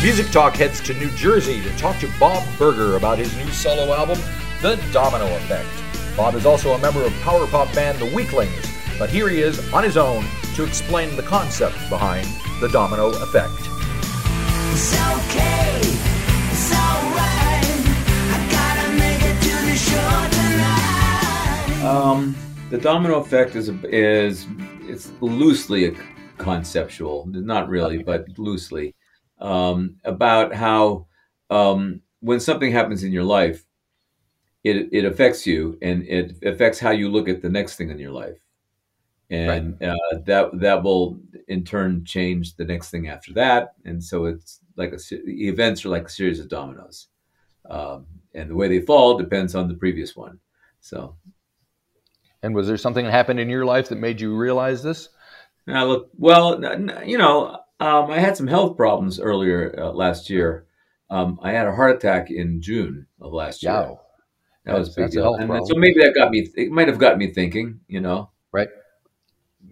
Music Talk heads to New Jersey to talk to Bob Burger about his new solo album, The Domino Effect. Bob is also a member of power pop band The Weeklings, but here he is on his own to explain the concept behind The Domino Effect. It's okay, it's alright. I gotta make it to the show tonight. Um, the domino effect is is it's loosely a conceptual, not really, but loosely, um, about how um, when something happens in your life, it it affects you and it affects how you look at the next thing in your life, and uh, that that will in turn change the next thing after that, and so it's like a events are like a series of dominoes, um, and the way they fall depends on the previous one. So. And was there something that happened in your life that made you realize this? Now look, well, you know, um, I had some health problems earlier uh, last year. Um, I had a heart attack in June of last year. Yow. That was a big deal. And problem. so maybe that got me. It might have got me thinking. You know, Right.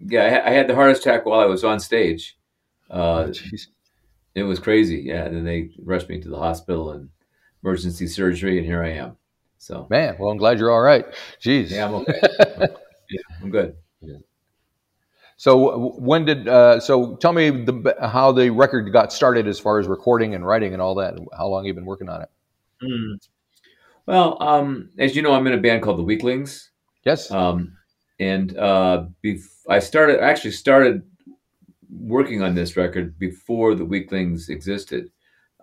yeah, I, I had the heart attack while I was on stage. Uh, Jeez. it was crazy. Yeah, and then they rushed me to the hospital and emergency surgery, and here I am. So Man, well, I'm glad you're all right. Jeez. yeah, I'm okay. yeah, I'm good. So when did uh, so tell me the, how the record got started as far as recording and writing and all that? How long you've been working on it? Mm. Well, um, as you know, I'm in a band called the Weeklings. Yes. Um, and uh, I started I actually started working on this record before the Weeklings existed,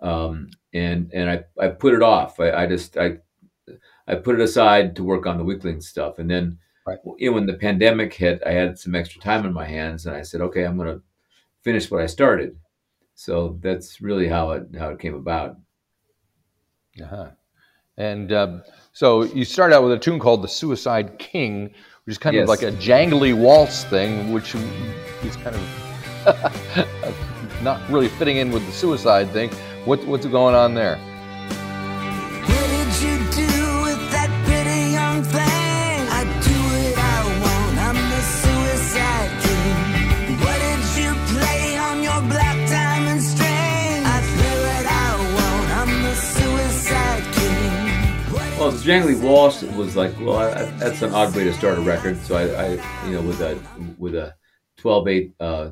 um, and and I, I put it off. I, I just I I put it aside to work on the Weeklings stuff, and then Right. you know when the pandemic hit, I had some extra time in my hands, and I said, okay, I'm going to finish what I started. So that's really how it how it came about. Uh-huh. And um, so you start out with a tune called "The Suicide King," which is kind of like a jangly waltz thing, which is kind of not really fitting in with the suicide thing. What, what's going on there? Jangly Walsh was like, well, I, that's an odd way to start a record. So I, I you know, with a with a 12-8 uh,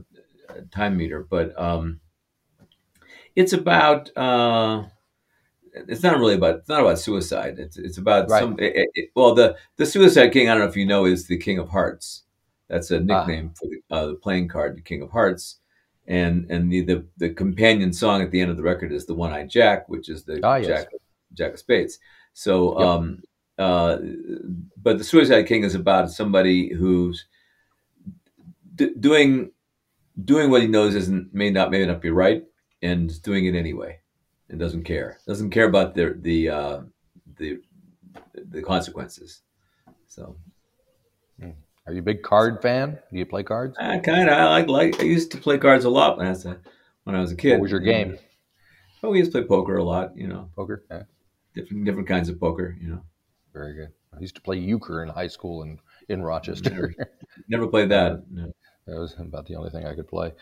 time meter, but um, it's about. Uh, it's not really about. It's not about suicide. It's it's about Right. some. It, it- well, the the Suicide King. I don't know if you know, is the King of Hearts. That's a nickname for the, uh, the playing card, the King of Hearts. And and the, the the companion song at the end of the record is the One Eyed Jack, which is the Ah, yes. Jack Jack of Spades. So, Yep. um, uh, but the Suicide King is about somebody who's d- doing doing what he knows isn't may not may not be right, and doing it anyway, and doesn't care. Doesn't care about the the uh, the the consequences. So, Are you a big card fan? Do you play cards? I kind of I like like I used to play cards a lot when I was a, when I was a kid. What was your game? Oh, we used to play poker a lot. You know, Poker. Yeah, different different kinds of poker. You know, very good. I used to play euchre in high school in in Rochester. never played that. No. That was about the only thing I could play.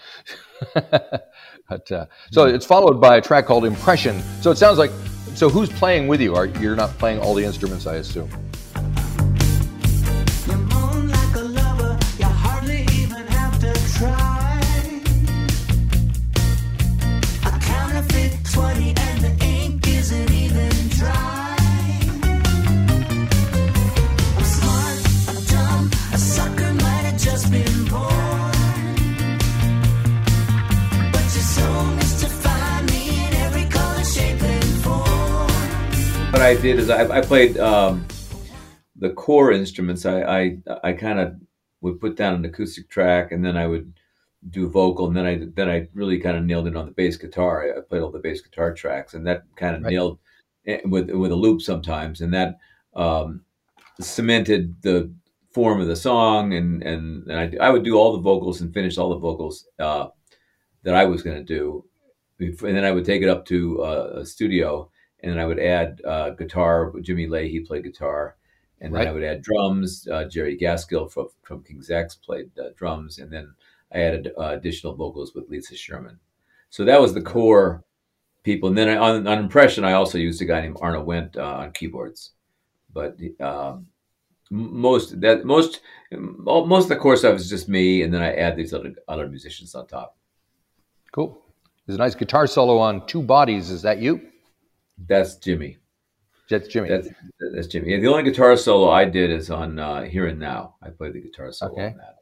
but, uh, so it's followed by a track called Impression. So it sounds like, so who's playing with you? Are you're not playing all the instruments, I assume? Did is I, I played um, the core instruments. I I, I kind of would put down an acoustic track, and then I would do vocal, and then I then I really kind of nailed it on the bass guitar. I, I played all the bass guitar tracks, and that kind of Right. nailed eh, with with a loop sometimes, and that um, cemented the form of the song. And and, and I, I would do all the vocals and finish all the vocals uh, that I was going to do, and then I would take it up to uh, a studio and then I would add uh, guitar. Jimmy Leahy played guitar, and then Right. I would add drums. Uh, Jerry Gaskill from from King's X played uh, drums, and then I added uh, additional vocals with Lisa Sherman. So that was the core people. And then I, on, on impression, I also used a guy named Arno Wendt uh, on keyboards. But um, most that most most of the core stuff is just me, and then I add these other other musicians on top. Cool. There's a nice guitar solo on Two Bodies. Is that you? That's Jimmy. That's Jimmy. That's that's Jimmy. Yeah, the only guitar solo I did is on uh, Here and Now. I played the guitar solo Okay. on that.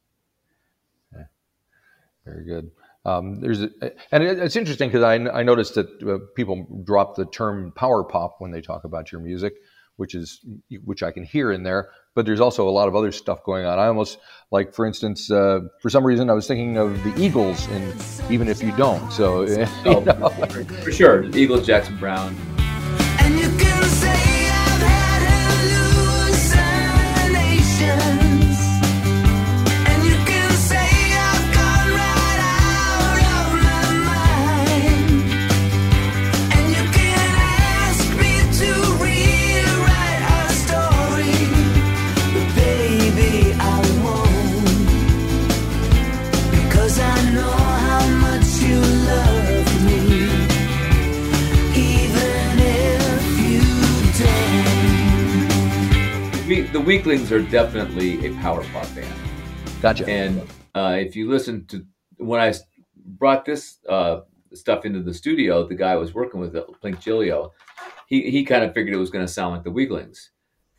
Very good. Um, there's a, and it, it's interesting because I, I noticed that uh, people drop the term power pop when they talk about your music, which is which I can hear in there. But there's also a lot of other stuff going on. I almost like, for instance, uh, for some reason, I was thinking of the Eagles and "Even If You Don't." So, you Oh, know, for sure. Eagles, Jackson Browne. We, the Weeklings are definitely a power pop band. gotcha. And uh, if you listen to when I brought this uh, stuff into the studio, the guy I was working with, uh, Plink Giglio, he, he kind of figured it was going to sound like the Weeklings,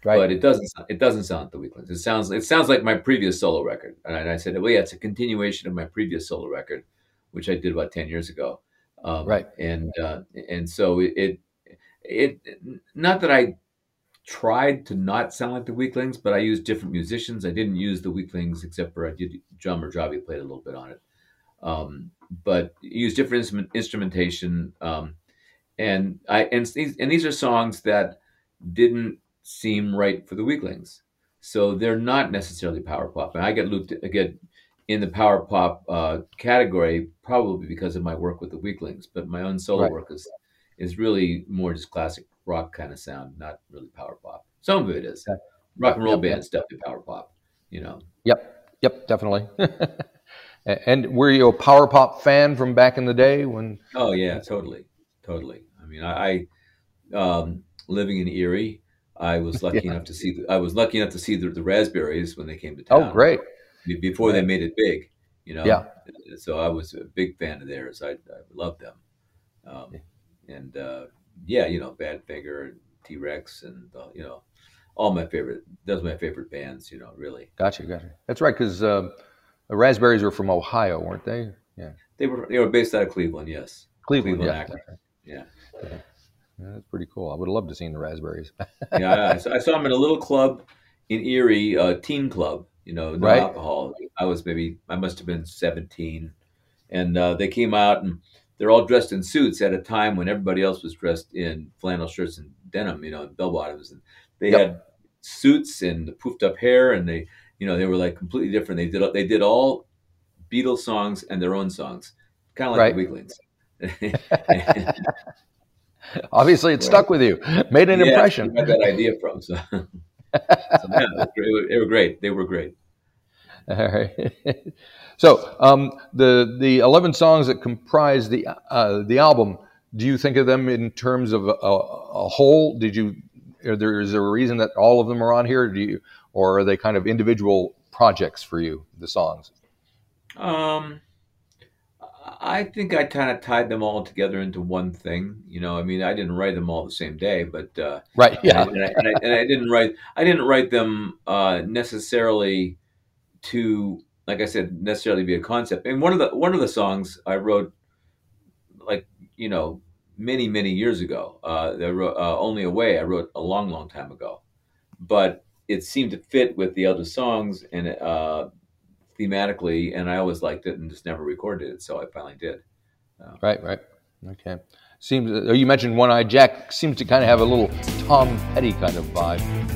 right. but it doesn't. It doesn't sound like the Weeklings. It sounds it sounds like my previous solo record. And I, and I said, well, yeah, it's a continuation of my previous solo record, which I did about ten years ago. Um, Right. And uh, and so it, it it not that I tried to not sound like the Weeklings, but I used different musicians. I didn't use the Weeklings except for I did John Rajavi played a little bit on it, um, but used different instrument, instrumentation. Um, and I and these and these are songs that didn't seem right for the Weeklings, so they're not necessarily power pop. And I get looped I get in the power pop uh, category probably because of my work with the Weeklings, but my own solo Right. work is is really more just classic rock kind of sound, not really power pop. Some of it is. Okay. Rock and roll Yep, bands definitely power pop, you know. Yep. Yep. Definitely. And were you a power pop fan from back in the day when? Oh yeah, totally, totally. I mean, I, I um, living in Erie, I was lucky Yeah. enough to see. The, I was lucky enough to see the, the Raspberries when they came to town. Oh, great. Before they made it big, you know. Yeah. So I was a big fan of theirs. I, I loved them, um, and uh, yeah, you know, Badfinger, and T Rex, and uh, you know, all my favorite. Those are my favorite bands. You know, really. Gotcha. Gotcha. That's right. Because uh, the Raspberries were from Ohio, weren't they? Yeah. They were they were based out of Cleveland. Yes. Cleveland. Cleveland yeah. Akron. Yeah. Yeah, That's pretty cool. I would have loved to seen the Raspberries. yeah, I, I saw- I saw him in a little club in Erie, uh, teen club. You know, no Right. alcohol. I was maybe I must have been seventeen, and uh, they came out and they're all dressed in suits at a time when everybody else was dressed in flannel shirts and denim, you know, and bell bottoms, and they Yep. had suits and the poofed up hair, and they, you know, they were like completely different. They did they did all Beatles songs and their own songs, kind of like Right. the Weeklings. Obviously, it stuck with you, made an Yeah, impression. I got that idea from. So, so yeah, they were great. they were great. They. All right. so um, the the eleven songs that comprise the uh, the album, do you think of them in terms of a, a whole? Did you? Are there is there a reason that all of them are on here? Do you, or are they kind of individual projects for you? The songs. Um, I think I kind of tied them all together into one thing. You know, I mean, I didn't write them all the same day, but uh, Right. Yeah. and, I, and, I, and I didn't write. I didn't write them uh, necessarily to, like I said, necessarily be a concept. And one of the one of the songs I wrote, like you know, many many years ago. Uh, I wrote, uh, "Only Away." I wrote a long long time ago, but it seemed to fit with the other songs and uh, thematically, and I always liked it and just never recorded it. So I finally did. Right. Right. Okay. Seems uh, you mentioned One Eye Jack seems to kind of have a little Tom Petty kind of vibe.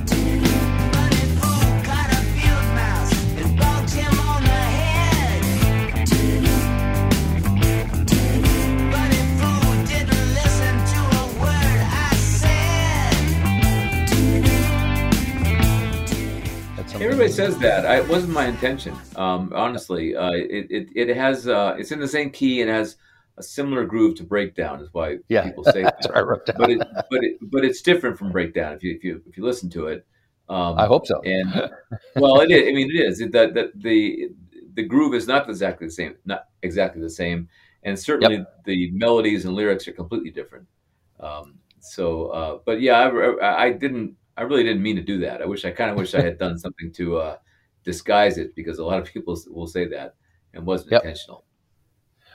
Everybody says that. I, it wasn't my intention. Um, honestly, uh, it, it it has uh, it's in the same key and has a similar groove to breakdown is why Yeah, people say That's that. what I wrote down. But it, but it, but it's different from breakdown if you if you if you listen to it. Um, I hope so. and well, it is. I mean, it is. It, the, the the groove is not exactly the same. Not exactly the same, and certainly the melodies and lyrics are completely different. Um, so, uh, but yeah, I, I, I didn't. I really didn't mean to do that. I wish. I kind of wish I had done something to uh, disguise it because a lot of people will say that and wasn't Yep. intentional.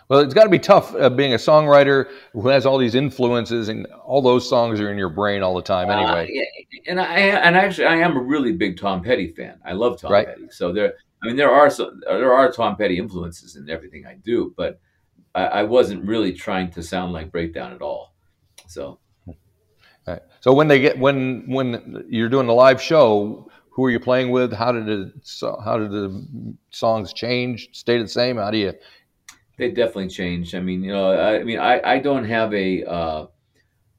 Well, it's got to be tough uh, being a songwriter who has all these influences, and all those songs are in your brain all the time. Uh, Anyway, yeah, and I and actually I am a really big Tom Petty fan. I love Tom Right. Petty. So there, I mean, there are some, there are Tom Petty influences in everything I do, but I, I wasn't really trying to sound like Breakdown at all. So Right. so when they get when when you're doing the live show, who are you playing with? How did it? So how did the songs change? Stay the same? How do you? they definitely changed. I mean, you know, I, I mean, I, I don't have a uh,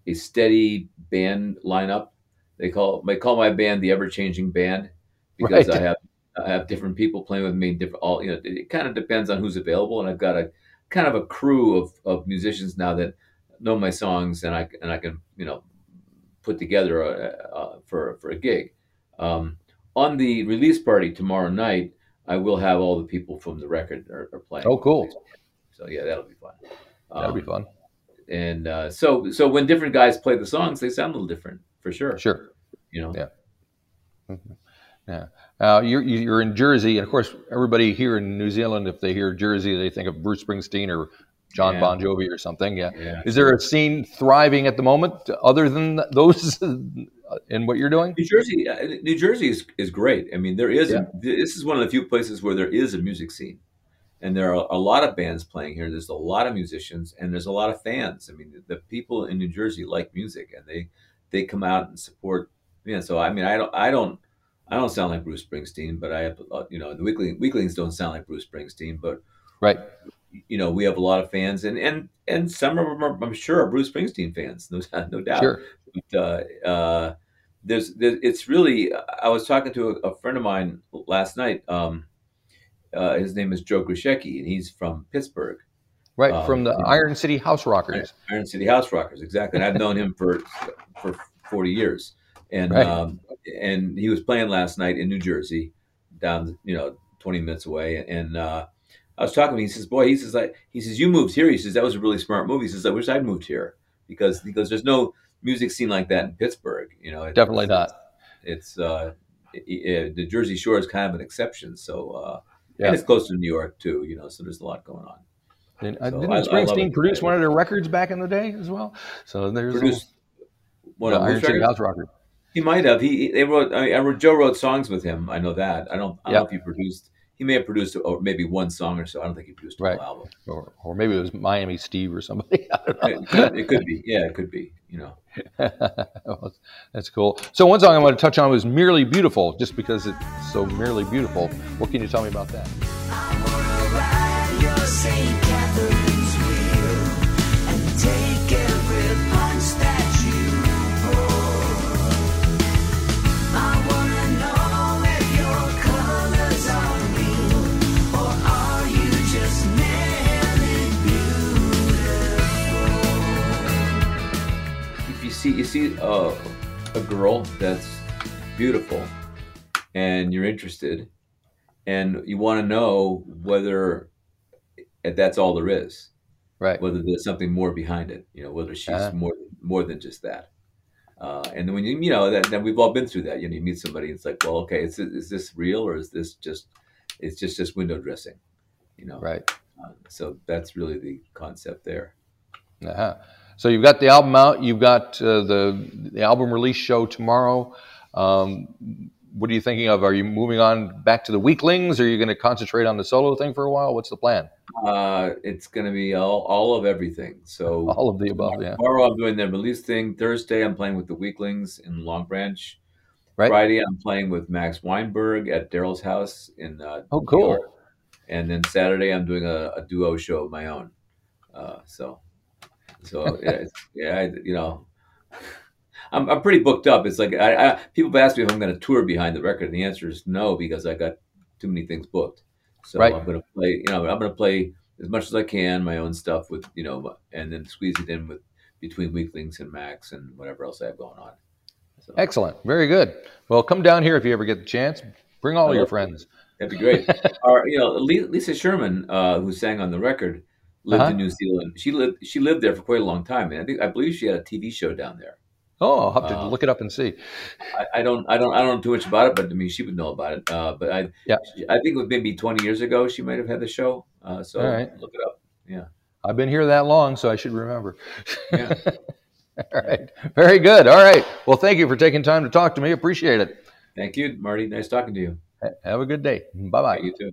a steady band lineup. They call they call my band the ever changing band because Right. I have I have different people playing with me. Different all you know. It kind of depends on who's available, and I've got a kind of a crew of, of musicians now that know my songs, and I and I can you know put together a, uh, for for a gig. Um, on the release party tomorrow night, I will have all the people from the record are, are playing. Oh, cool. So yeah, that'll be fun. That'll be Um, fun. and uh, so so when different guys play the songs, they sound a little different for sure. Sure. You know, Yeah. Yeah. Uh, you're you're in Jersey, and of course, everybody here in New Zealand, if they hear Jersey, they think of Bruce Springsteen or John Yeah. Bon Jovi or something. Yeah. Yeah. Is there a scene thriving at the moment other than those in what you're doing? New Jersey, uh, New Jersey is, is great. I mean, there is. Yeah. A, this is one of the few places where there is a music scene, and there are a lot of bands playing here. There's a lot of musicians, and there's a lot of fans. I mean, the, the people in New Jersey like music, and they they come out and support. Yeah, so I mean, I don't, I don't, I don't sound like Bruce Springsteen, but I have, uh, you know, the Weekling, Weeklings don't sound like Bruce Springsteen, but Right. You know, we have a lot of fans, and and and some of them are, I'm sure, are Bruce Springsteen fans, no, no doubt. Sure. But, uh, uh, there's, there, it's really. I was talking to a, a friend of mine last night. Um, uh, his name is Joe Grushecky, and he's from Pittsburgh, Right. Um, From the. Iron City House Rockers. Iron City House Rockers, exactly. And I've known him for for 40 years, and Right. um, and he was playing last night in New Jersey, down you know 20 minutes away, and uh, I was talking to him. He says, "Boy," he says, "I," he says, "You moved here." He says, "That was a really smart move." He says, "I wish I'd moved here because because there's no music scene like that in Pittsburgh. You know, It- Definitely not. It's uh, i i the Jersey Shore is kind of an exception. So uh, Yeah. and it's close to New York too. You know, so there's a lot going on. And, uh, So didn't I- I Springsteen it. produce one of their records back in the day as well? So there's a- Produced one of Iron City records? House Rockers. He might have. He they wrote. I, mean, I wrote. Joe wrote songs with him. I know that. I don't. I don't know if he produced. He may have produced or maybe one song or so. I don't think he produced a Right. whole album. Or, or maybe it was Miami Steve or somebody. I don't know. It could, it could be. Yeah, it could be. You know. Well, That's cool. So one song I want to touch on was "Merely Beautiful," just because it's so merely beautiful. What can you tell me about that? See you see a, a girl that's beautiful, and you're interested, and you want to know whether that's all there is. Right. whether there's something more behind it, you know, whether she's Uh-huh. more more than just that. Uh, and then when you you know that then we've all been through that. You know, you meet somebody, it's like, well, okay, is this, is this real or is this just it's just just window dressing? You know, Right. Uh, so that's really the concept there. Uh-huh. So you've got the album out. You've got uh, the the album release show tomorrow. Um, what are you thinking of? Are you moving on back to the Weeklings? Or are you going to concentrate on the solo thing for a while? What's the plan? Uh, it's going to be all, all of everything. So All of the above. Yeah. tomorrow I'm doing the release thing. Thursday I'm playing with the Weeklings in Long Branch. Right. Friday I'm playing with Max Weinberg at Daryl's house in uh, Oh, cool. And then Saturday I'm doing a, a duo show of my own. Uh, so, so yeah, yeah, I, you know, I'm, I'm pretty booked up. It's like I, I people have asked me if I'm going to tour behind the record, and the answer is no because I got too many things booked. So Right. I'm going to play. You know, I'm going to play as much as I can my own stuff with you know, and then squeeze it in with between Weeklings and Max and whatever else I have going on. So. Excellent, very good. Well, come down here if you ever get the chance. Bring all your friends. That'd be great. Our, you know, Lisa Sherman, uh, who sang on the record, lived uh-huh. in New Zealand. She lived she lived there for quite a long time, and I think I believe she had a TV show down there. Oh, I'll have to uh, look it up and see. I, I, don't, I don't, I don't know too much about it, but I mean, she would know about it. Uh, but I, yeah, I think it was maybe twenty years ago she might have had the show. Uh, so look it up. Yeah, I've been here that long, so I should remember. Yeah. All right, very good. All right, well, thank you for taking time to talk to me. Appreciate it. Thank you, Marty. Nice talking to you. Have a good day. Bye bye. You too.